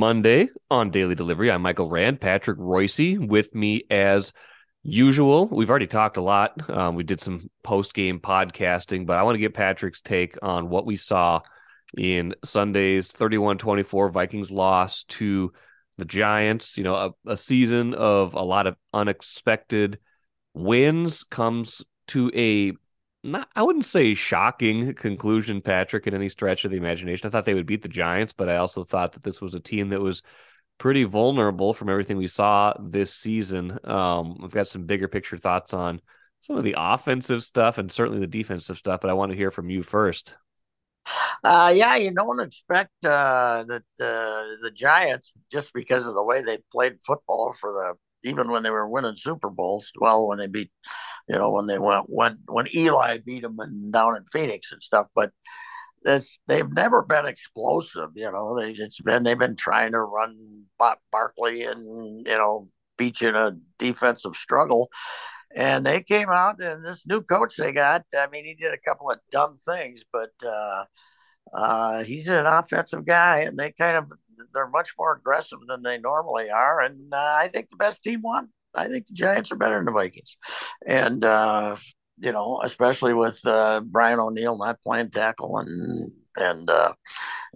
Monday on Daily Delivery. I'm Michael Rand, Patrick Reusse with me as usual. We've already talked a lot. Um, we did some post game podcasting, but I want to get Patrick's take on what we saw in Sunday's 31 24 Vikings loss to the Giants. You know, a, a season of a lot of unexpected wins comes to a not I wouldn't say shocking conclusion, Patrick, in any stretch of the imagination. I thought they would beat the Giants, but I also thought that this was a team that was pretty vulnerable from everything we saw this season. Um, I've got some bigger picture thoughts on some of the offensive stuff and certainly the defensive stuff, but I want to hear from you first. Uh, yeah, you don't expect uh, that uh, the Giants just because of the way they played football for the even when they were winning Super Bowls. Well, when they beat, you know, when they went when when Eli beat them and down in Phoenix and stuff, but this they've never been explosive. You know, they it's been they've been trying to run Barkley and you know beat you in a defensive struggle. And they came out, and this new coach they got. I mean, he did a couple of dumb things, but uh, uh, he's an offensive guy, and they kind of they're much more aggressive than they normally are, and uh, I think the best team won. I think the Giants are better than the Vikings, and uh, you know, especially with uh, Brian O'Neill not playing tackle and and uh,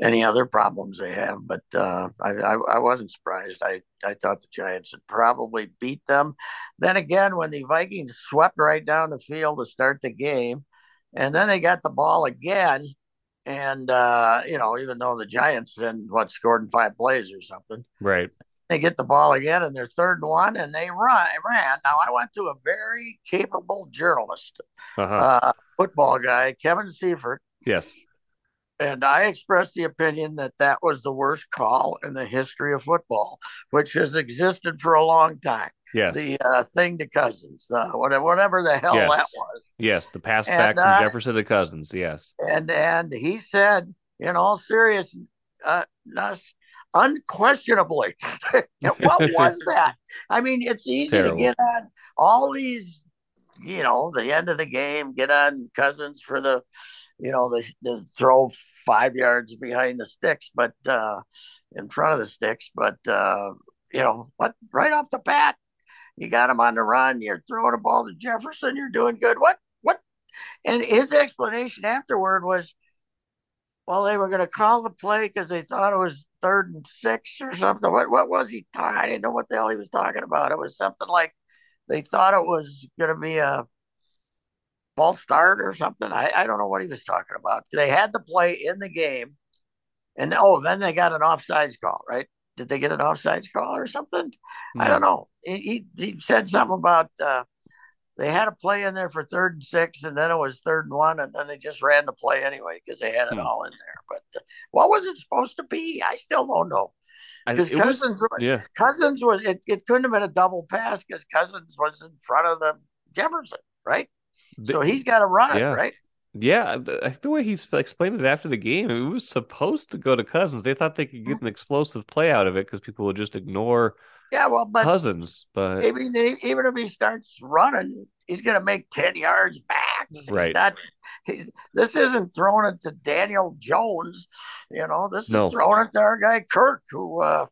any other problems they have. But uh, I, I, I wasn't surprised. I I thought the Giants had probably beat them. Then again, when the Vikings swept right down the field to start the game, and then they got the ball again and uh, you know, even though the Giants then what scored in five plays or something, right? They get the ball again, and they're third and one, and they run ran. Now I went to a very capable journalist, uh-huh. uh, football guy, Kevin Seifert. Yes. And I expressed the opinion that that was the worst call in the history of football, which has existed for a long time. Yes. The uh, thing to Cousins, uh, whatever, whatever the hell yes. that was. Yes, the pass and, back from uh, Jefferson to Cousins. Yes. And and he said, in all seriousness, uh, unquestionably, what was that? I mean, it's easy Terrible. to get on all these, you know, the end of the game, get on Cousins for the, you know, the, the throw five yards behind the sticks, but uh, in front of the sticks, but uh, you know, what right off the bat, you got him on the run. You're throwing a ball to Jefferson. You're doing good. What? What? And his explanation afterward was, well, they were going to call the play because they thought it was third and six or something. What? What was he talking? I didn't know what the hell he was talking about. It was something like they thought it was going to be a false start or something. I, I don't know what he was talking about. They had the play in the game, and oh, then they got an offsides call, right? Did they get an offsides call or something? I don't know. He, he, he said something about uh, they had a play in there for third and six, and then it was third and one, and then they just ran the play anyway because they had it hmm. all in there. But uh, what was it supposed to be? I still don't know. Because Cousins, was, yeah. Cousins was it, it couldn't have been a double pass because Cousins was in front of the Jefferson, right? The, so he's got to run it, yeah. right? Yeah, the, the way he explained it after the game, it was supposed to go to Cousins. They thought they could get an explosive play out of it because people would just ignore. Yeah, well, but Cousins, but I mean, even if he starts running, he's going to make ten yards back. Right. He's not, he's, this isn't throwing it to Daniel Jones. You know, this no. is throwing it to our guy Kirk, who uh,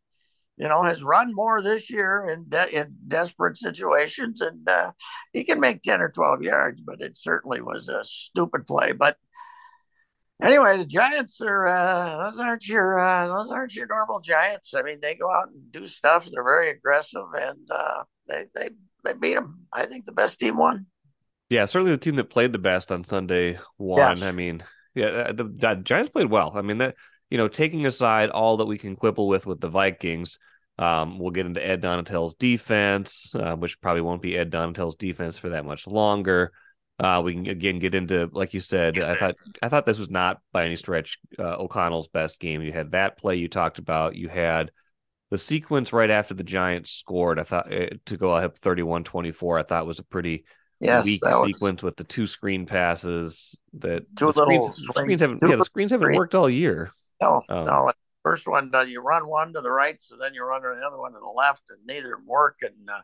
you know, has run more this year in de- in desperate situations, and uh, he can make ten or twelve yards. But it certainly was a stupid play. But anyway, the Giants are uh, those aren't your uh, those aren't your normal Giants. I mean, they go out and do stuff. They're very aggressive, and uh, they they they beat them. I think the best team won. Yeah, certainly the team that played the best on Sunday won. Yes. I mean, yeah, uh, the, the Giants played well. I mean that you know, taking aside all that we can quibble with with the Vikings, um, we'll get into Ed Donatell's defense, uh, which probably won't be Ed Donatell's defense for that much longer. Uh, we can again get into, like you said, I thought I thought this was not by any stretch uh, O'Connell's best game. You had that play you talked about. You had the sequence right after the Giants scored. I thought uh, to go up 31-24, I thought was a pretty yes, weak sequence with the two screen passes. That the screens, screens haven't yeah the screens haven't worked all year. No, um, no. First one, uh, you run one to the right, so then you run another one to the left, and neither work. And uh,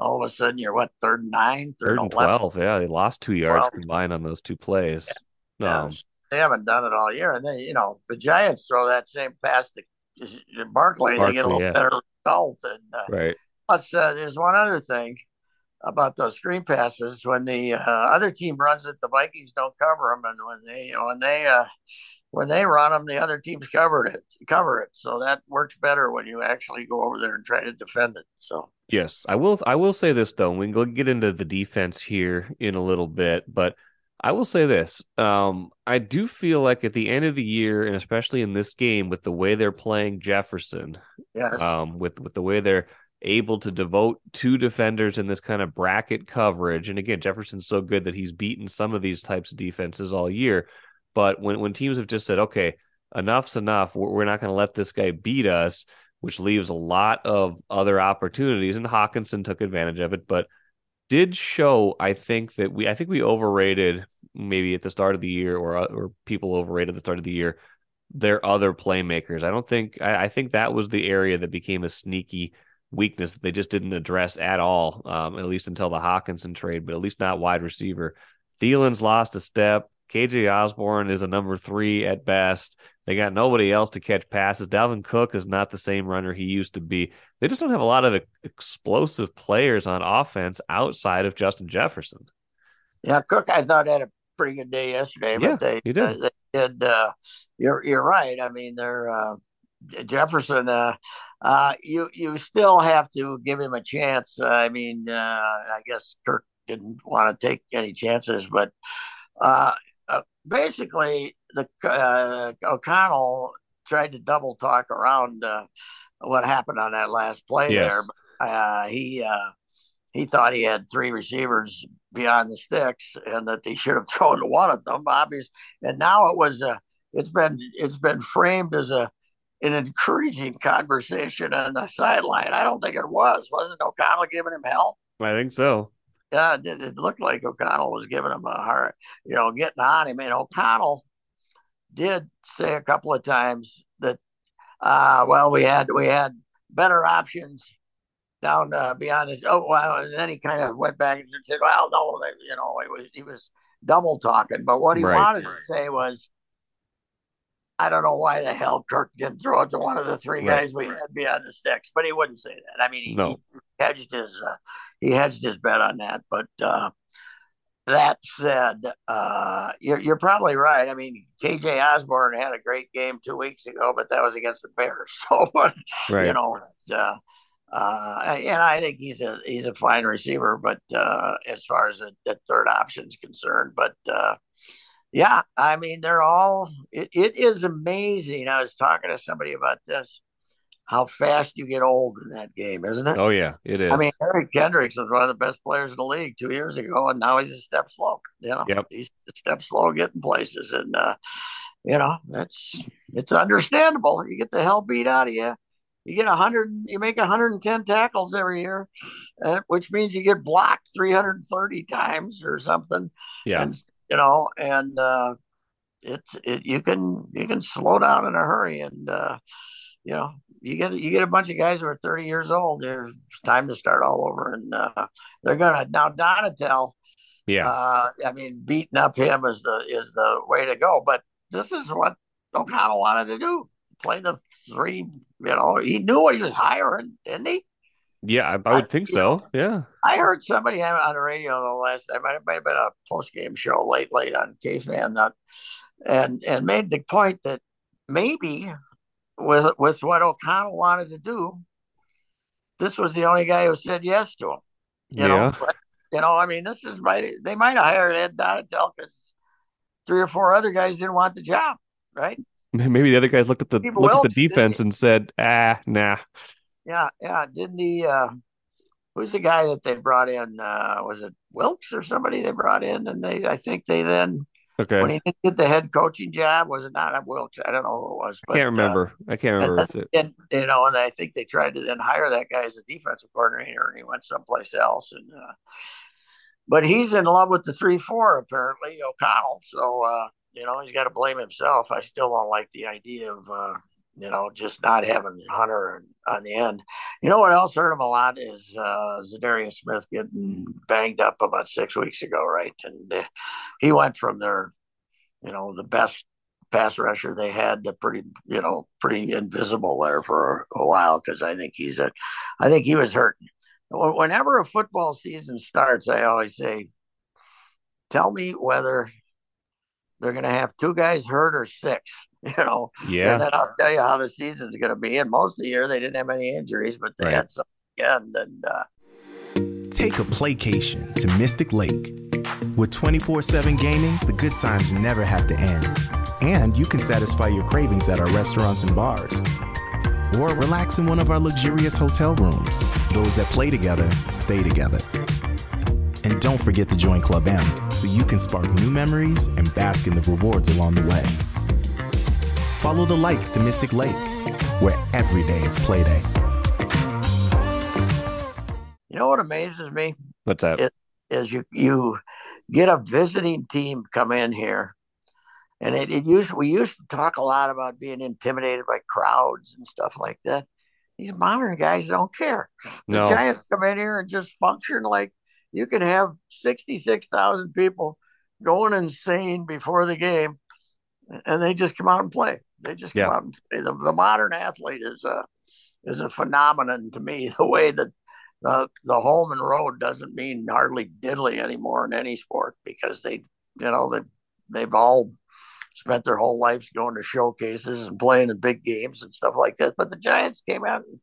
all of a sudden, you're what third and nine, third, third and twelve. Yeah, they lost two yards 12. combined on those two plays. Yeah. Um, they haven't done it all year, and then you know the Giants throw that same pass to Barkley, Barkley they get a little yeah. better result. And uh, right. Plus, uh, there's one other thing about those screen passes when the uh, other team runs it, the Vikings don't cover them, and when they when they uh, when they run them, the other teams covered it, cover it. So that works better when you actually go over there and try to defend it. So yes, I will. I will say this though. We can get into the defense here in a little bit, but I will say this. Um, I do feel like at the end of the year, and especially in this game, with the way they're playing Jefferson, yes. um, with with the way they're able to devote two defenders in this kind of bracket coverage, and again, Jefferson's so good that he's beaten some of these types of defenses all year. But when when teams have just said, okay, enough's enough, we're, we're not going to let this guy beat us, which leaves a lot of other opportunities, and Hockenson took advantage of it, but did show I think that we I think we overrated maybe at the start of the year or or people overrated at the start of the year their other playmakers. I don't think I, I think that was the area that became a sneaky weakness that they just didn't address at all, um, at least until the Hockenson trade, but at least not wide receiver. Thielen's lost a step. KJ Osborne is a number three at best. They got nobody else to catch passes. Dalvin Cook is not the same runner he used to be. They just don't have a lot of explosive players on offense outside of Justin Jefferson. Yeah, Cook, I thought had a pretty good day yesterday, yeah, but they, did. Uh, they did. Uh, you're you're right. I mean, they're uh, Jefferson. Uh, uh, you you still have to give him a chance. I mean, uh, I guess Kirk didn't want to take any chances, but uh, uh, basically, the uh, O'Connell tried to double talk around uh, what happened on that last play yes. there. But, uh, he uh, he thought he had three receivers beyond the sticks, and that they should have thrown to one of them. Obvious, and now it was a. It's been it's been framed as a an encouraging conversation on the sideline. I don't think it was. Wasn't O'Connell giving him hell? I think so yeah, it, it, looked like O'Connell was giving him a hard, you know, getting on him. And O'Connell did say a couple of times that, uh, well, we had we had better options down uh, beyond this. Oh, well, and then he kind of went back and said, well, no, they, you know, he was he was double talking. But what he right. wanted to say was, I don't know why the hell Kirk didn't throw it to one of the three right. guys we had beyond the sticks, but he wouldn't say that. I mean, he, no. he hedged his uh, he hedged his bet on that. But uh, that said, uh, you're you're probably right. I mean, KJ Osborne had a great game two weeks ago, but that was against the Bears. So right. you know, uh, uh, and I think he's a he's a fine receiver, but uh, as far as the third option is concerned, but uh, yeah, I mean, they're all. It, it is amazing. I was talking to somebody about this. How fast you get old in that game, isn't it? Oh yeah, it is. I mean, Eric Kendricks was one of the best players in the league two years ago, and now he's a step slow. You know, yep. he's a step slow getting places, and uh, you know that's it's understandable. You get the hell beat out of you. You get a hundred, you make 110 tackles every year, uh, which means you get blocked 330 times or something. Yeah. And you know, and uh, it's it, you can you can slow down in a hurry, and uh, you know you get you get a bunch of guys who are 30 years old. There's time to start all over, and uh, they're gonna now Donatell. Yeah, uh, I mean, beating up him is the is the way to go. But this is what O'Connell wanted to do: play the three. You know, he knew what he was hiring, didn't he? Yeah, I, I would I, think so. Know, yeah. I heard somebody on the radio the last time. It might have been a post game show late, late on KFan that, and and made the point that maybe with with what O'Connell wanted to do, this was the only guy who said yes to him. You yeah. know, but, you know, I mean, this is right. They might have hired Ed Donatell because three or four other guys didn't want the job, right? Maybe the other guys looked at the Steve looked Wilks, at the defense and said, "Ah, nah." Yeah, yeah. Didn't he? Uh, who's the guy that they brought in? Uh, was it Wilks or somebody they brought in? And they, I think they then, okay, when he didn't get the head coaching job, was it not Wilks? I don't know who it was. But, I can't remember. Uh, I can't remember. And, and, you know, and I think they tried to then hire that guy as a defensive coordinator, and he went someplace else. And uh, but he's in love with the three four apparently, O'Connell. So uh, you know, he's got to blame himself. I still don't like the idea of uh, you know, just not having Hunter on the end. You know what else hurt him a lot is uh, Za'Darius Smith getting banged up about six weeks ago, right? And uh, he went from their, you know, the best pass rusher they had, to pretty you know pretty invisible there for a while because I think he's a, I think he was hurt. Whenever a football season starts, I always say, tell me whether they're going to have two guys hurt or six. You know, yeah. And then I'll tell you how the season's going to be. And most of the year they didn't have any injuries, but they right. had some again. And uh, take a playcation to Mystic Lake. With 24 7 gaming, the good times never have to end. And you can satisfy your cravings at our restaurants and bars. Or relax in one of our luxurious hotel rooms. Those that play together stay together. And don't forget to join Club M so you can spark new memories and bask in the rewards along the way. Follow the lights to Mystic Lake, where every day is playday. You know what amazes me? What's that? It, is you you get a visiting team come in here, and it, it used we used to talk a lot about being intimidated by crowds and stuff like that. These modern guys don't care. The. Giants come in here and just function like you can have sixty six thousand people going insane before the game, and they just come out and play. They just come out and play. The, the modern athlete is a is a phenomenon to me. The way that the the home and road doesn't mean hardly diddly anymore in any sport because they you know they they've all spent their whole lives going to showcases and playing in big games and stuff like that. But the Giants came out and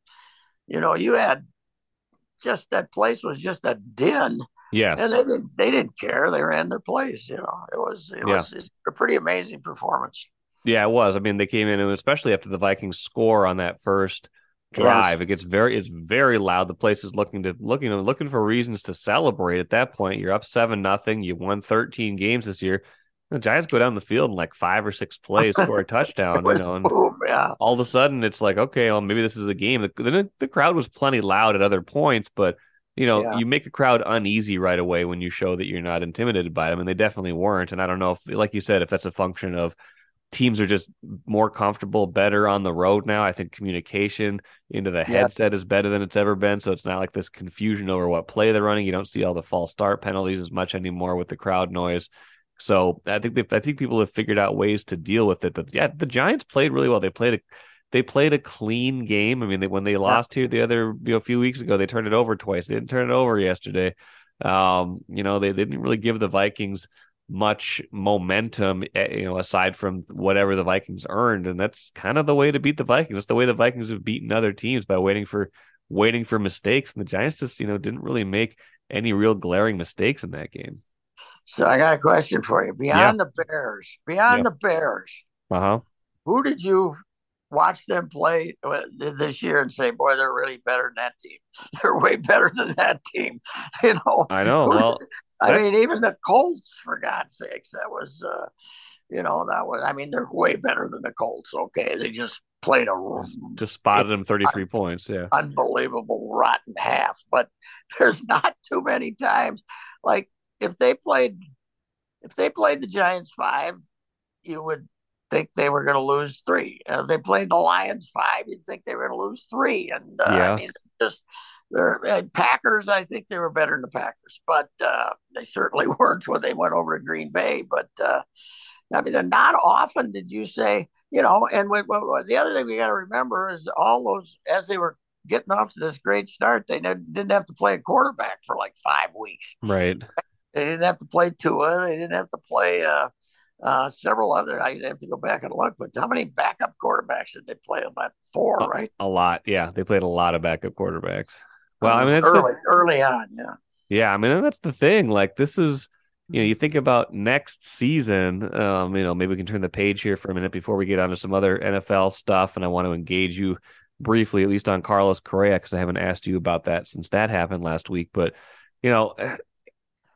you know you had just that place was just a din. Yes. And they didn't they didn't care. They ran their place, you know. It was it yeah. was a pretty amazing performance. Yeah, it was. I mean, they came in and especially after the Vikings score on that first drive. Yes. It gets very it's very loud. The place is looking to looking looking for reasons to celebrate. At that point, you're up seven nothing. You won 13 games this year. The Giants go down the field in like five or six plays, score a touchdown. you know, and boom, yeah. all of a sudden it's like, okay, well, maybe this is a game. The, the, the crowd was plenty loud at other points, but you know, yeah. you make a crowd uneasy right away when you show that you're not intimidated by them, and they definitely weren't. And I don't know if, like you said, if that's a function of teams are just more comfortable, better on the road now. I think communication into the headset is better than it's ever been. So it's not like this confusion over what play they're running. You don't see all the false start penalties as much anymore with the crowd noise. So I think they, I think people have figured out ways to deal with it. But yeah, the Giants played really well. They played a they played a clean game. I mean, they, when they lost here the other you know, a few weeks ago, they turned it over twice. They didn't turn it over yesterday. Um, you know, they, they didn't really give the Vikings much momentum, eh, you know, aside from whatever the Vikings earned, and that's kind of the way to beat the Vikings. That's the way the Vikings have beaten other teams by waiting for waiting for mistakes. And the Giants just, you know, didn't really make any real glaring mistakes in that game. So I got a question for you. Beyond yeah. the Bears, beyond yeah. the Bears, uh huh. Who did you watch them play this year and say, "Boy, they're really better than that team. They're way better than that team." You know. I know. Well, I mean, even the Colts, for God's sakes, that was, uh, you know, that was. I mean, they're way better than the Colts. Okay, they just played a just spotted them thirty three points. Yeah, unbelievable rotten half. But there's not too many times like if they played if they played the Giants five, you would think they were going to lose three. if they played the Lions five, you'd think they were going to lose three. And uh, yeah. I mean, just they're and Packers. I think they were better than the Packers, but uh, they certainly weren't when they went over to Green Bay. But uh, I mean, not often did you say, you know. And when, when, the other thing we got to remember is all those as they were getting off to this great start, they didn't have to play a quarterback for like five weeks. Right. They didn't have to play Tua. They didn't have to play. Uh, several other. I'd have to go back and look, but how many backup quarterbacks did they play? About four, right? A lot. Yeah, they played a lot of backup quarterbacks. Well, I mean, that's early, the, early on. Yeah. Yeah, I mean, that's the thing. Like, this is you know, you think about next season, um, you know, maybe we can turn the page here for a minute before we get on to some other NFL stuff. And I want to engage you briefly, at least on Carlos Correa, because I haven't asked you about that since that happened last week. But, you know,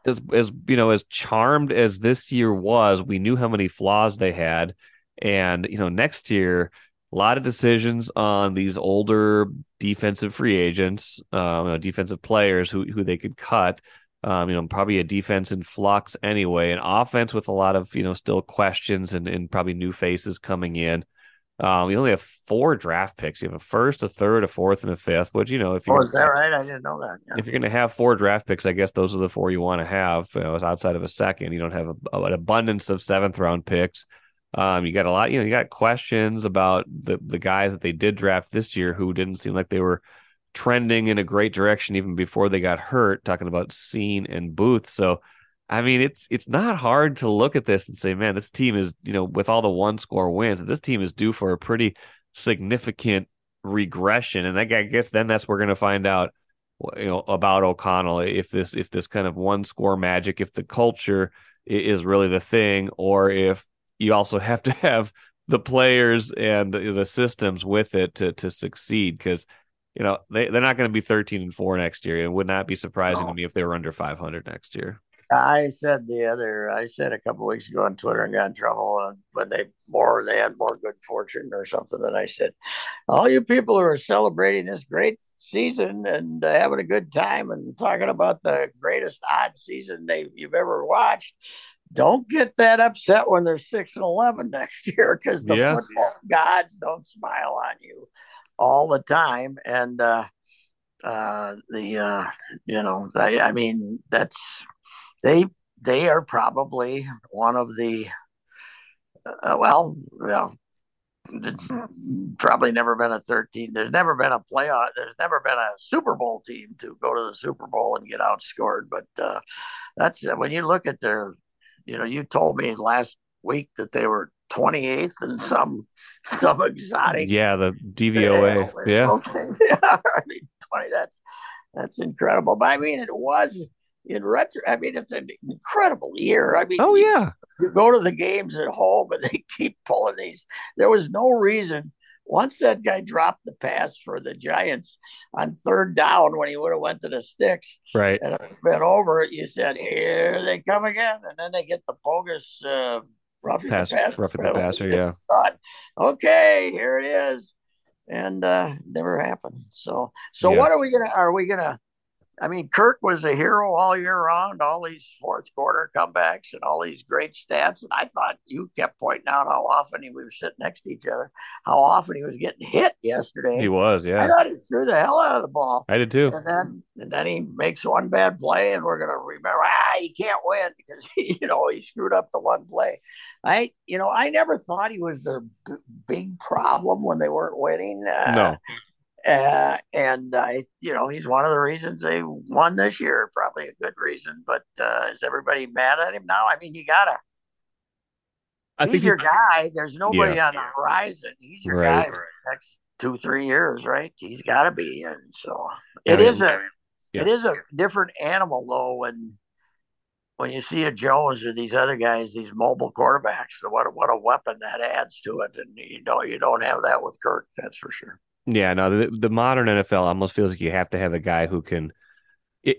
as as you know, as charmed as this year was, we knew how many flaws they had, and you know, next year, a lot of decisions on these older defensive free agents, um, you know, defensive players who who they could cut. Um, you know, probably a defense in flux anyway, an offense with a lot of you know still questions and, and probably new faces coming in. Um, you only have four draft picks. You have a first, a third, a fourth, and a fifth. Which you know, if you oh, is that right? I didn't know that. Yeah. If you're going to have four draft picks, I guess those are the four you want to have. You know, outside of a second, you don't have a, an abundance of seventh round picks. Um, you got a lot, you know, you got questions about the the guys that they did draft this year who didn't seem like they were trending in a great direction even before they got hurt. Talking about Cine and Booth, so I mean, it's it's not hard to look at this and say, man, this team is, you know, with all the one score wins, this team is due for a pretty significant regression. And I guess then that's where we're going to find out, you know, about O'Connell if this if this kind of one score magic, if the culture is really the thing, or if you also have to have the players and the systems with it to to succeed because you know they, they're not going to be 13 and 4 next year it would not be surprising no. to me if they were under 500 next year I said the other, I said a couple weeks ago on Twitter and got in trouble when they more they had more good fortune or something. And I said, all you people who are celebrating this great season and uh, having a good time and talking about the greatest odd season they you've ever watched, don't get that upset when they're six and eleven next year because the yeah. football gods don't smile on you all the time. And uh, uh, the uh, you know, I, I mean that's they they are probably one of the uh, well, well, it's probably never been a 13. There's never been a playoff. There's never been a Super Bowl team to go to the Super Bowl and get outscored. But uh, that's when you look at their, you know, you told me last week that they were 28th and some some exotic. Yeah, the DVOA. Yeah. Okay. I mean, 20. That's that's incredible. But I mean, it was in retro, I mean, it's an incredible year. I mean, oh yeah, you, you go to the games at home and they keep pulling these. There was no reason once that guy dropped the pass for the Giants on third down when he would have went to the sticks, right, and it's been over. You said, "Here they come again," and then they get the bogus uh, roughing pass, the passer, roughing the passer, yeah. Thought, okay, here it is, and uh, never happened. So, so yeah. what are we gonna? Are we gonna? I mean, Kirk was a hero all year round, all these fourth quarter comebacks and all these great stats. And I thought you kept pointing out how often he was sitting next to each other, how often he was getting hit yesterday. He was, yeah. I thought he threw the hell out of the ball. I did too. And then and then he makes one bad play, and we're gonna remember, ah, he can't win because he, you know he screwed up the one play. I, you know, I never thought he was their b- big problem when they weren't winning. Uh, no, uh, and I, you know, he's one of the reasons they won this year. Probably a good reason, but uh, is everybody mad at him now? I mean, you gotta. I he's think your he, guy. There's nobody yeah. on the horizon. He's your right. guy for the next two, three years, right? He's got to be, and so it I mean, is a, yeah. it is a different animal though when when you see a Jones or these other guys, these mobile quarterbacks. What what a weapon that adds to it, and you know you don't have that with Kirk. That's for sure. Yeah, no, the, the modern NFL almost feels like you have to have a guy who can,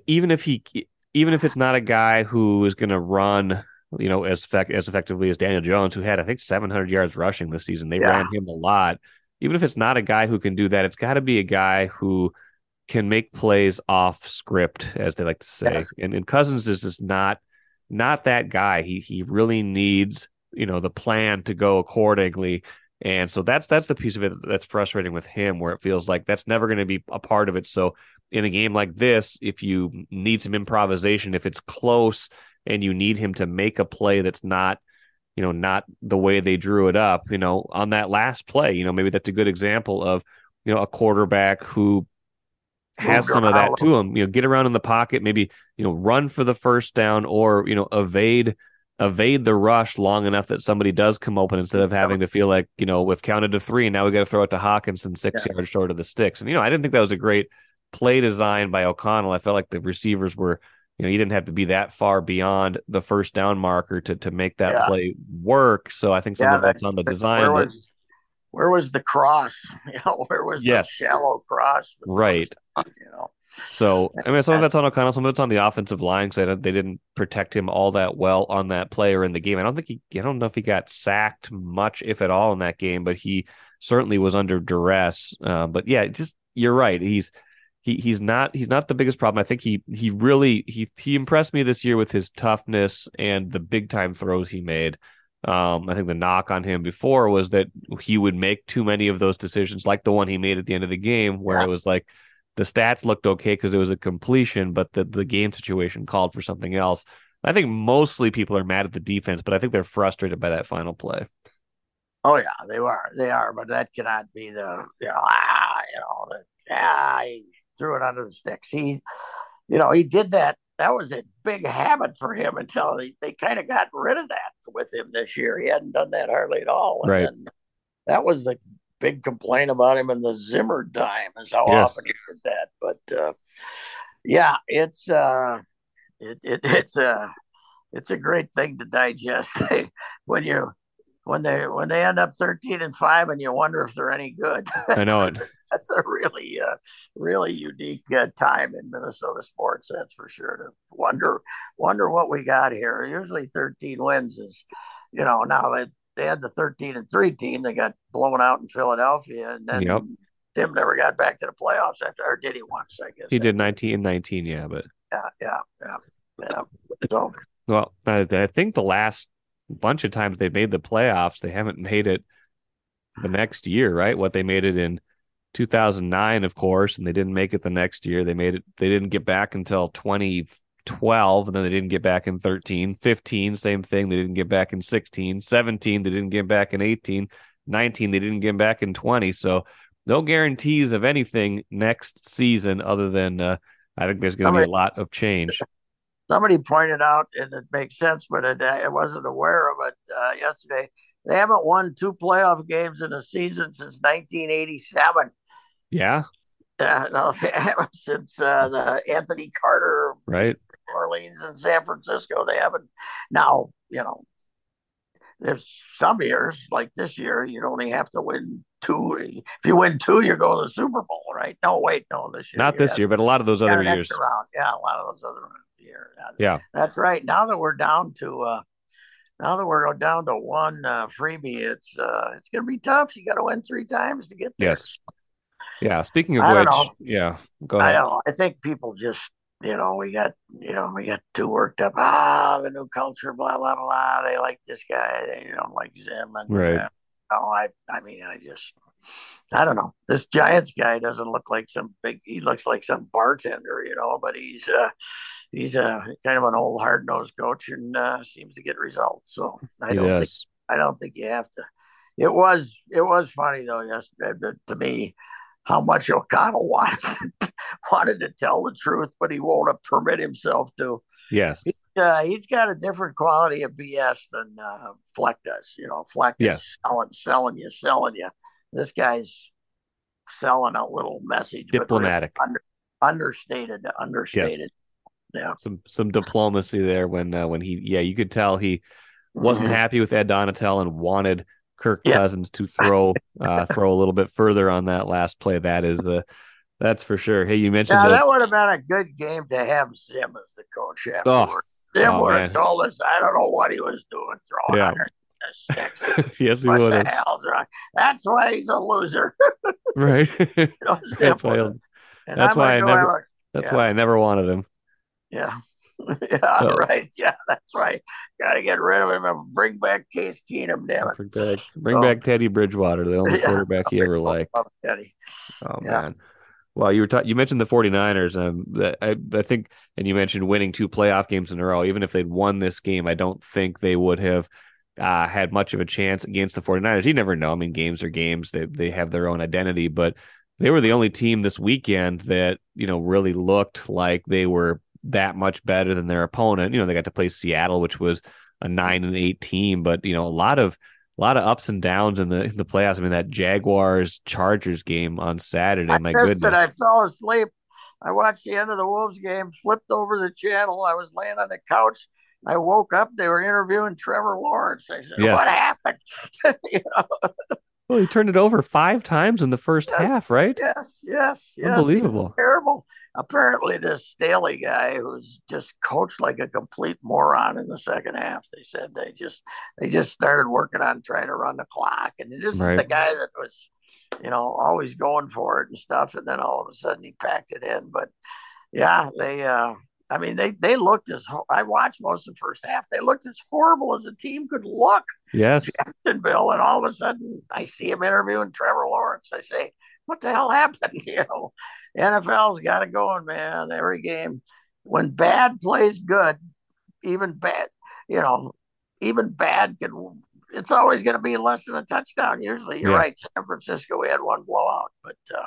even if he, even if it's not a guy who is going to run, you know, as effect, as effectively as Daniel Jones, who had I think 700 yards rushing this season. They yeah. ran him a lot. Even if it's not a guy who can do that, it's got to be a guy who can make plays off script, as they like to say. Yeah. And, and Cousins is just not not that guy. He he really needs you know the plan to go accordingly and so that's that's the piece of it that's frustrating with him, where it feels like that's never going to be a part of it. So in a game like this, if you need some improvisation, if it's close and you need him to make a play that's not, you know, not the way they drew it up, you know, on that last play, you know, maybe that's a good example of, you know, a quarterback who has some of that to him. You know, get around in the pocket, maybe you know, run for the first down, or you know, evade evade the rush long enough that somebody does come open instead of having to feel like, you know, we've counted to three and now we got to throw it to Hockenson six yeah. yards short of the sticks. And, you know, I didn't think that was a great play design by O'Connell. I felt like the receivers were, you know, you didn't have to be that far beyond the first down marker to to make that yeah. play work. So I think some yeah, of that's on the design. Where was, where was the cross? You know, where was yes. the shallow cross? Right. You know. So I mean, some of that's on O'Connell, some of it's on the offensive line because they didn't protect him all that well on that play or in the game. I don't think he, I don't know if he got sacked much, if at all, in that game, but he certainly was under duress. Uh, but yeah, just you're right. He's he he's not he's not the biggest problem. I think he he really he he impressed me this year with his toughness and the big time throws he made. Um, I think the knock on him before was that he would make too many of those decisions, like the one he made at the end of the game, where yeah. it was like the stats looked okay because it was a completion, but the, the game situation called for something else. I think mostly people are mad at the defense, but I think they're frustrated by that final play. Oh yeah, they are. They are, but that cannot be the you know ah you know the ah he threw it under the sticks. He, you know, he did that. That was a big habit for him until they, they kind of got rid of that with him this year. He hadn't done that hardly at all. And right. that was the big complaint about him in the Zimmer dime is how yes. often he did that. But uh, yeah, it's uh, it, it it's a it's a great thing to digest when you when they when they end up 13 and 5 and you wonder if they're any good i know it that's a really uh, really unique uh, time in minnesota sports that's for sure to wonder wonder what we got here usually 13 wins is you know now they they had the 13 and 3 team they got blown out in philadelphia and then yep. Zim never got back to the playoffs after or did he once i guess he did 19 and 19 yeah but yeah yeah yeah yeah so well I, I think the last bunch of times they made the playoffs. They haven't made it the next year, right? What they made it in 2009, of course, and they didn't make it the next year. They made it, they didn't get back until 2012, and then they didn't get back in 13, 15, same thing. They didn't get back in 16, 17, they didn't get back in 18, 19, they didn't get back in 20. So no guarantees of anything next season other than uh, I think there's going to be a lot of change somebody pointed out, and it makes sense, but it, I wasn't aware of it uh, yesterday. They haven't won two playoff games in a season since 1987. Yeah. Uh, no, since uh, the Anthony Carter, right? Orleans and San Francisco. They haven't. Now, you know, there's some years like this year, you only have to win two. If you win two, you go to the Super Bowl, right? No, wait, no, this year. Not this year, but a lot of those other years. Round. Yeah, a lot of those other year. Yeah, that's right. Now that we're down to, uh, now that we're down to one uh, freebie, it's uh, it's going to be tough. You got to win three times to get there. Yes. Yeah. Speaking of I which, yeah, go ahead. I don't. I think people just you know, we got, you know, we got too worked up. Ah, the new culture, blah blah blah. They like this guy, they don't like Zim, and right. Uh, oh, I, I mean, I just, I don't know. This Giants guy doesn't look like some big. He looks like some bartender, you know. But he's, uh, he's a kind of an old hard nosed coach and uh, seems to get results. So I don't, think, I don't think you have to. It was, it was funny though yesterday to me how much O'Connell wanted wanted to tell the truth, but he won't permit himself to. Yes, he, uh, he's got a different quality of BS than uh, Fleck does. You know, Fleck yes. is selling, selling you, selling you. This guy's selling a little message, diplomatic, under, understated, understated. Yes. Yeah, some some diplomacy there when uh, when he yeah you could tell he wasn't mm-hmm. happy with Ed Donatell and wanted Kirk yeah. Cousins to throw uh, throw a little bit further on that last play. That is uh, that's for sure. Hey, you mentioned yeah, that would have been a good game to have Zim as the coach. Oh, Zim oh, would have told us I don't know what he was doing throwing yeah. yes, he would have. That's why he's a loser. right. that's why. That's why I never. A, that's yeah. why I never wanted him. Yeah. yeah, so, right. Yeah, that's right. Got to get rid of him and bring back Case Keenum. Damn it. Bring back, bring so, back Teddy Bridgewater, the only yeah, quarterback he ever liked. Teddy. Oh yeah. man. Well, you were ta- you mentioned the 49ers. Um, I, I think, and you mentioned winning two playoff games in a row. Even if they'd won this game, I don't think they would have uh, had much of a chance against the 49ers. You never know. I mean, games are games. They they have their own identity, but they were the only team this weekend that you know really looked like they were that much better than their opponent. You know, they got to play Seattle, which was a nine and eight team, but you know, a lot of a lot of ups and downs in the in the playoffs. I mean, that Jaguars Chargers game on Saturday. I my goodness, it. I fell asleep. I watched the end of the Wolves game, flipped over the channel. I was laying on the couch. I woke up. They were interviewing Trevor Lawrence. I said, yes. "What happened?" you know? Well, he turned it over five times in the first yes, half, right? Yes, yes, yes. Unbelievable. Terrible apparently this Staley guy who's just coached like a complete moron in the second half. They said they just they just started working on trying to run the clock, and this right. is the guy that was, you know, always going for it and stuff. And then all of a sudden he packed it in. But yeah, they. uh I mean, they they looked as I watched most of the first half. They looked as horrible as a team could look. Yes, Jacksonville, and all of a sudden I see him interviewing Trevor Lawrence. I say, "What the hell happened?" You know, NFL's got it going, man. Every game, when bad plays good, even bad, you know, even bad can it's always going to be less than a touchdown. Usually, you're yeah. right. San Francisco, we had one blowout, but uh,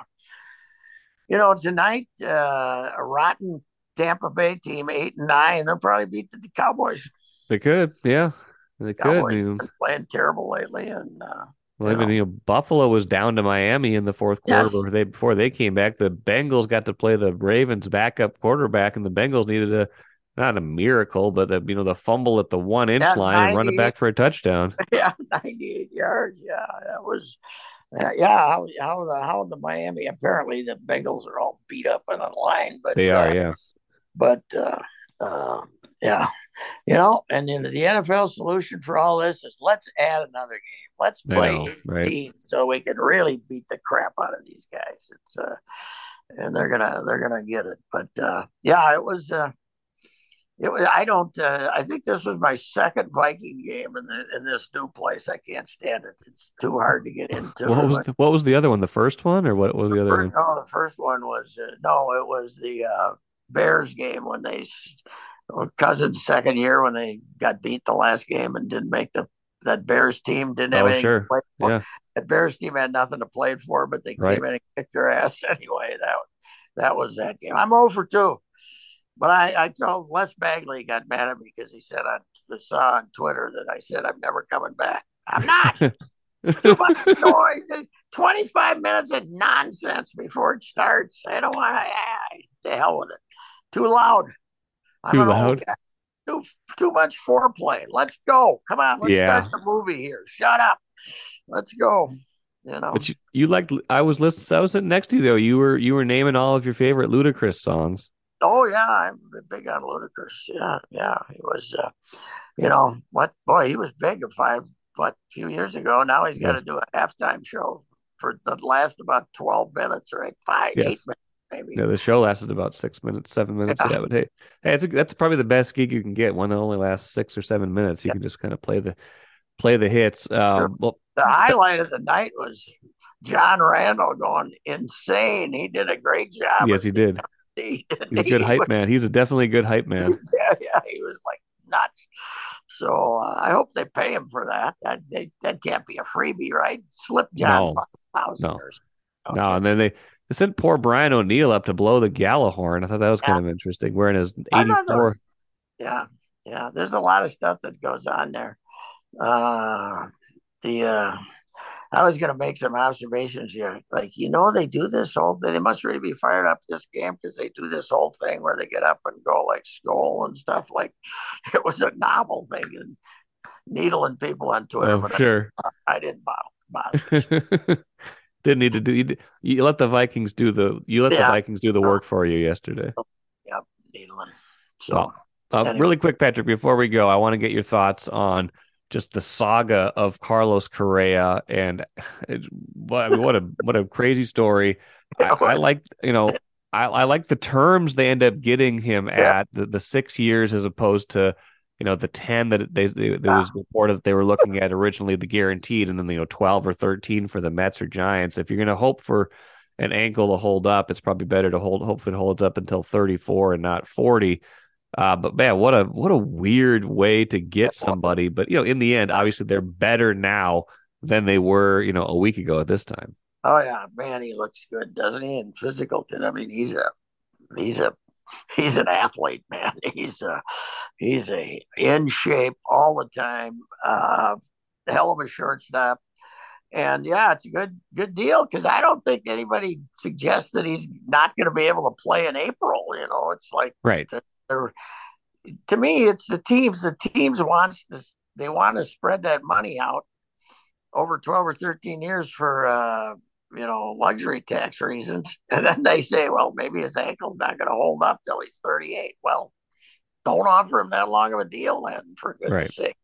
you know, tonight uh, a rotten Tampa Bay team, eight and nine, they'll probably beat the, the Cowboys. They could, yeah, they Cowboys could. playing terrible lately, and uh, well, even you know, Buffalo was down to Miami in the fourth quarter yes. they before they came back. The Bengals got to play the Ravens backup quarterback, and the Bengals needed a not a miracle, but the, you know the fumble at the one inch yeah, line and run it back for a touchdown. Yeah, ninety eight yards. Yeah, that was. Uh, yeah, how, how the how the Miami apparently the Bengals are all beat up on the line, but they are, uh, yeah. But uh, uh, yeah, you know, and then the NFL solution for all this is let's add another game. Let's play know, right? teams so we can really beat the crap out of these guys. It's uh, and they're gonna they're gonna get it. But uh, yeah, it was uh, it was. I don't. Uh, I think this was my second Viking game in the, in this new place. I can't stand it. It's too hard to get into. What was the, what was the other one? The first one, or what was the, the other first, one? No, the first one was uh, no. It was the uh, Bears game when they Cousins' second year when they got beat the last game and didn't make the that Bears team didn't have oh, anything sure. to play for. Yeah. That Bears team had nothing to play for, but they right. came in and kicked their ass anyway. That that was that game. I'm oh over two. But I, I told Les Bagley got mad at me because he said I saw on Twitter that I said I'm never coming back. I'm not. Too much noise. 25 minutes of nonsense before it starts. I don't want to. The hell with it. Too loud. I'm too loud. Too too much foreplay. Let's go. Come on. Let's yeah. start the movie here. Shut up. Let's go. You know. But you, you like I was listening. I was sitting next to you though. You were you were naming all of your favorite Ludacris songs. Oh yeah, I'm big on Ludacris. Yeah, yeah. He was, uh, you know, what boy, he was big a five, but a few years ago. Now he's got to do a halftime show for the last about twelve minutes, right? Five, yes. eight minutes. Maybe. Yeah, the show lasted about six minutes, seven minutes. Yeah, yeah but hey, hey, it's a, that's probably the best gig you can get. One that only lasts six or seven minutes. You yeah. can just kind of play the play the hits. Um, well, the highlight of the night was John Randle going insane. He did a great job. Yes, he did. He, He's a good hype man. He's a definitely a good hype man. Yeah, yeah, he was like nuts. So uh, I hope they pay him for that. That they, that can't be a freebie, right? Slip John no, no, okay. no. And then they, they sent poor Brian O'Neill up to blow the Gjallarhorn. I thought that was yeah. kind of interesting. Wearing his eighty four. Yeah, yeah. There's a lot of stuff that goes on there. Uh, the uh, I was going to make some observations here. Like, you know, they do this whole thing. They must really be fired up this game because they do this whole thing where they get up and go like skull and stuff. Like, it was a novel thing and needling people on Twitter. Oh, sure. I, I, didn't bother. bother. didn't need to do. You, you, let the Vikings do the. You let yeah. the Vikings do the work for you yesterday. Yep, needling. So, well, uh, anyway. really quick, Patrick. Before we go, I want to get your thoughts on just the saga of Carlos Correa and it, what, I mean, what a what a crazy story. I, I like you know I, I like the terms they end up getting him at the, the six years as opposed to you know the ten that they there was reported that they were looking at originally the guaranteed and then you know twelve or thirteen for the Mets or Giants. If you're going to hope for an ankle to hold up, it's probably better to hold hope it holds up until 34 and not 40. Uh, but man, what a what a weird way to get somebody. But you know, in the end, obviously they're better now than they were, you know, a week ago at this time. Oh yeah, man, he looks good, doesn't he? And physical, I mean, he's a he's a he's an athlete, man. He's a he's a in shape all the time. Uh, hell of a shortstop. And yeah, it's a good good deal because I don't think anybody suggests that he's not going to be able to play in April. You know, it's like right. To me, it's the teams. The teams wants to, they want to spread that money out over 12 or 13 years for, uh, you know, luxury tax reasons. And then they say, well, maybe his ankle's not going to hold up till he's 38. Well, don't offer him that long of a deal then, for goodness right. sake.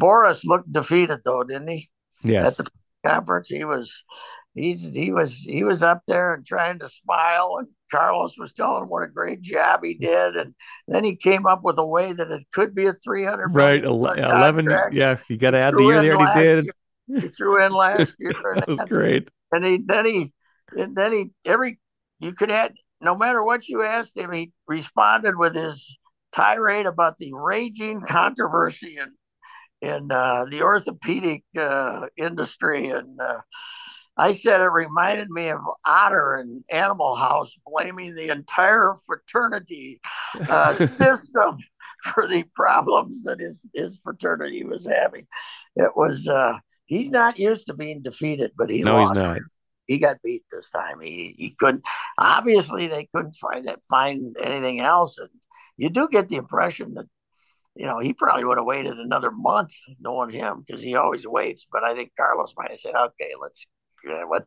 Boras looked defeated though, didn't he? Yes. At the conference, he was he's he was he was up there and trying to smile and Carlos was telling him what a great job he did and then he came up with a way that it could be a 300 right 11 yeah you got to add the year they already did year. he threw in last year that was great and he then he and then he every you could add no matter what you asked him he responded with his tirade about the raging controversy and in uh, the orthopedic uh, industry, and uh, I said it reminded me of Otter and Animal House blaming the entire fraternity uh, system for the problems that his his fraternity was having. It was uh, he's not used to being defeated, but he no, lost. He's not. He got beat this time. He he couldn't. Obviously, they couldn't find that find anything else, and you do get the impression that you know he probably would have waited another month knowing him because he always waits. But I think Carlos might have said, "Okay, let's yeah, what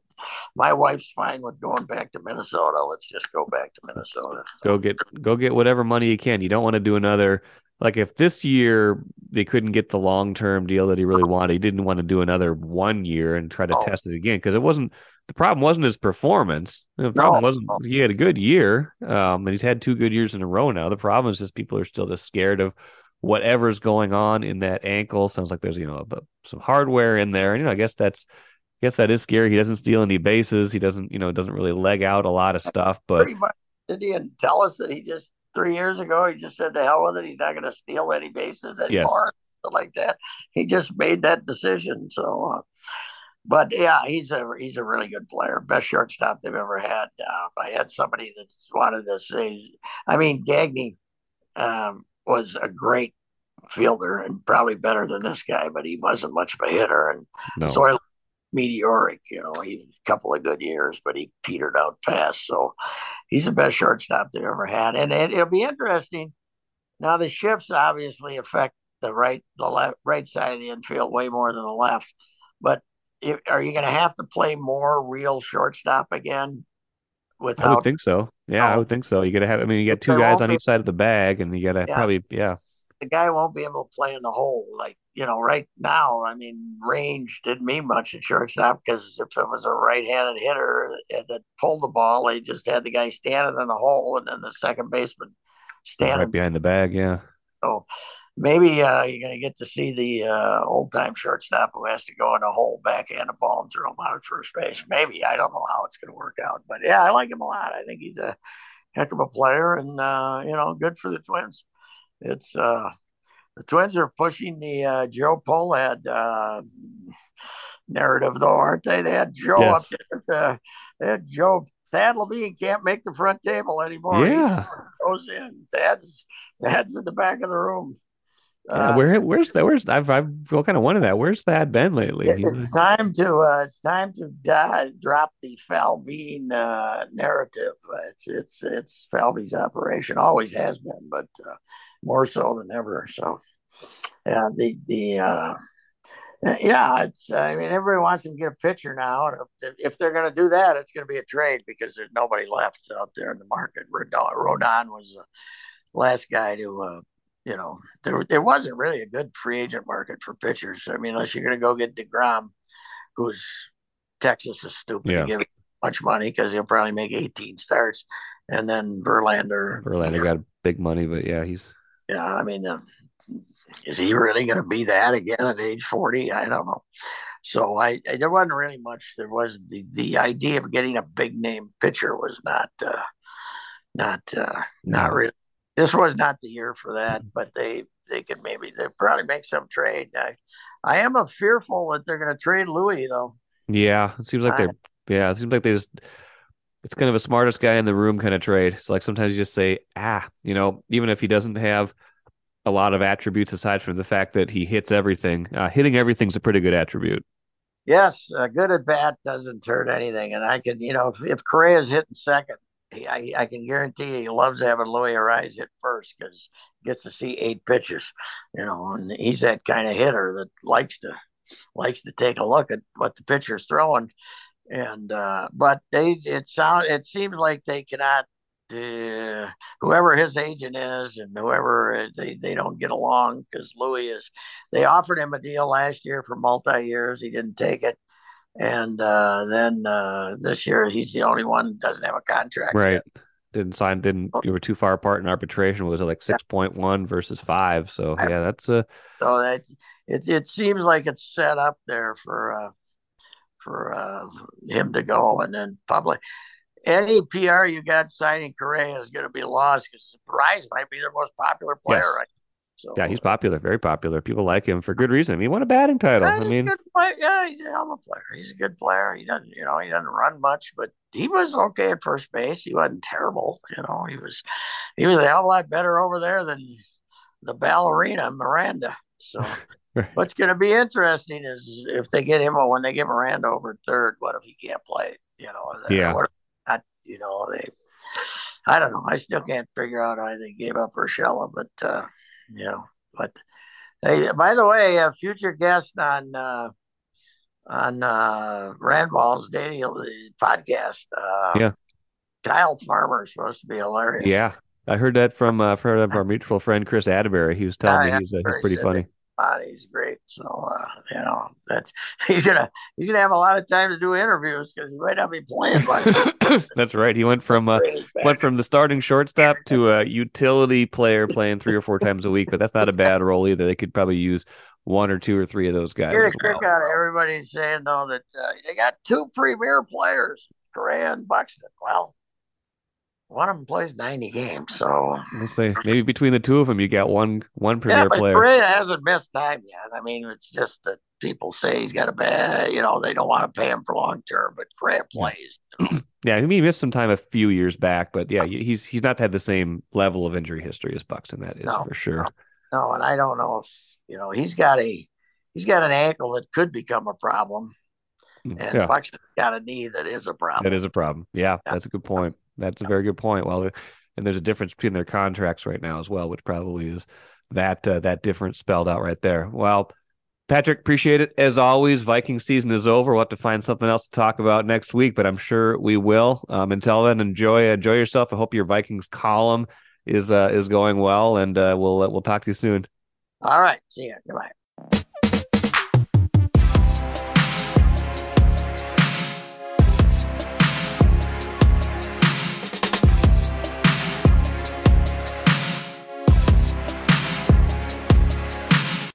my wife's fine with going back to Minnesota. Let's just go back to Minnesota. Go get go get whatever money you can. You don't want to do another like if this year they couldn't get the long term deal that he really wanted, he didn't want to do another one year and try to oh. test it again because it wasn't the problem wasn't his performance. The problem no, wasn't he had a good year, um, and he's had two good years in a row now. The problem is just people are still just scared of whatever's going on in that ankle. Sounds like there's you know some hardware in there, and you know I guess that's I guess that is scary. He doesn't steal any bases. He doesn't, you know, doesn't really leg out a lot of stuff. But did he tell us that he just three years ago he just said to hell with it. He's not going to steal any bases anymore. Yes. Like that. He just made that decision. So, uh, but yeah, he's a he's a really good player, best shortstop they've ever had. Uh, I had somebody that wanted to say, I mean, Gagne um, was a great fielder and probably better than this guy, but he wasn't much of a hitter. And no. so I meteoric. You know, he a couple of good years, but he petered out fast. So he's the best shortstop they've ever had, and it, will be interesting. Now the shifts obviously affect the right, the left, right side of the infield way more than the left. But if, are you going to have to play more real shortstop again? Without, I would think so. Yeah, I oh. would think so. You got to have. I mean, you got two guys on each side of the bag, and you got to yeah. probably yeah the guy won't be able to play in the hole. Like, you know, right now, I mean, range didn't mean much at shortstop because if it was a right handed hitter that pulled the ball, they just had the guy standing in the hole and then the second baseman standing right behind the bag. Yeah. So maybe uh, you're going to get to see the uh, old time shortstop who has to go in a hole, backhand a ball, and throw him out at first base. Maybe. I don't know how it's going to work out. But yeah, I like him a lot. I think he's a heck of a player and, uh, you know, good for the Twins it's uh, the Twins are pushing the uh, Joe Pohlad uh, narrative, though, aren't they? They had Joe yes. up there. Uh, they had Joe. Thad Levine can't make the front table anymore. Yeah, he goes in. Thad's Thad's in the back of the room. Yeah, where where's that? Where's I've I've kind of wondered that. Where's that been lately? It's time to uh, it's time to die, drop the Falvine uh, narrative. It's it's it's Falvey's operation, always has been, but uh, more so than ever. So, yeah, the the uh, yeah, it's. I mean, everybody wants to get a pitcher now, and if, they're going to do that, it's going to be a trade because there's nobody left out there in the market. Rodon, was the last guy to. Uh, you know, there there wasn't really a good free agent market for pitchers. I mean, unless you're going to go get Degrom, who's Texas is stupid yeah. to give much money because he'll probably make 18 starts, and then Verlander. Verlander got big money, but yeah, he's yeah, I mean, uh, is he really going to be that again at age 40? I don't know. So I, I, there wasn't really much. There was the, the idea of getting a big name pitcher was not uh, not uh, not really. This was not the year for that, but they they could maybe they probably make some trade. I I am a fearful that they're going to trade Louis though. Yeah, it seems like they're yeah, it seems like they just it's kind of a smartest guy in the room kind of trade. It's like sometimes you just say, ah, you know, even if he doesn't have a lot of attributes aside from the fact that he hits everything, uh, hitting everything's a pretty good attribute. Yes, a good at bat doesn't turn anything, and I can, you know, if, if Correa's hitting second, he, I, I can guarantee he loves having Luis Arraez hit first because gets to see eight pitches, you know, and he's that kind of hitter that likes to likes to take a look at what the pitcher's throwing and uh, but they it sound it seems like they cannot uh, whoever his agent is and whoever they, they don't get along because Louis is they offered him a deal last year for multi years he didn't take it and uh, then uh, this year he's the only one that doesn't have a contract right yet. didn't sign didn't oh. you were too far apart in arbitration was it like 6.1 versus 5 so yeah that's a so that it, it seems like it's set up there for uh, for uh, him to go. And then public, any PR you got signing Correa is going to be lost because Price might be their most popular player. Yes. Right? So, yeah, he's popular, very popular. People like him for good reason. I mean, he won a batting title. I mean, yeah, he's a hell of a player. He's a good player. He doesn't, you know, he doesn't run much, but he was okay at first base. He wasn't terrible. You know, he was, he was a hell of a lot better over there than the ballerina Miranda. So. What's going to be interesting is if they get him when they get Miranda over third. What if he can't play? You know, yeah. What, not, you know, they. I don't know. I still can't figure out why they gave up Urshela, but uh, you know, but hey, by the way, a future guest on uh, on uh, Randball's daily podcast. Uh, yeah, Kyle Farmer is supposed to be hilarious. Yeah, I heard that from uh, from our mutual friend Chris Atterbury. He was telling me he's, uh, he's pretty funny. He's great. So uh, you know that's he's gonna he's gonna have a lot of time to do interviews because he might not be playing. that's right. He went from uh, went from the starting shortstop to a utility player playing three or four times a week. But that's not a bad role either. They could probably use one or two or three of those guys. Kick well. out of everybody saying though that uh, they got two premier players, and Buxton. Well, one of them plays 90 games. So we'll say maybe between the two of them, you got one one premier yeah, but player. Hasn't missed time yet. I mean, it's just that people say he's got a bad, you know, they don't want to pay him for long term, but Correa plays. yeah, I mean, he missed some time a few years back, but yeah, he's he's not had the same level of injury history as Buxton. That is no, for sure. No. no, and I don't know if you know he's got a he's got an ankle that could become a problem. Mm, and yeah. Buxton's got a knee that is a problem. That is a problem. Yeah, yeah. that's a good point. That's a very good point. Well, and there's a difference between their contracts right now as well, which probably is that uh, that difference spelled out right there. Well, Patrick, appreciate it as always. Viking season is over. We'll have to find something else to talk about next week, but I'm sure we will. Um, until then, enjoy enjoy yourself. I hope your Vikings column is uh, is going well, and uh, we'll we'll talk to you soon. All right. See you. Goodbye.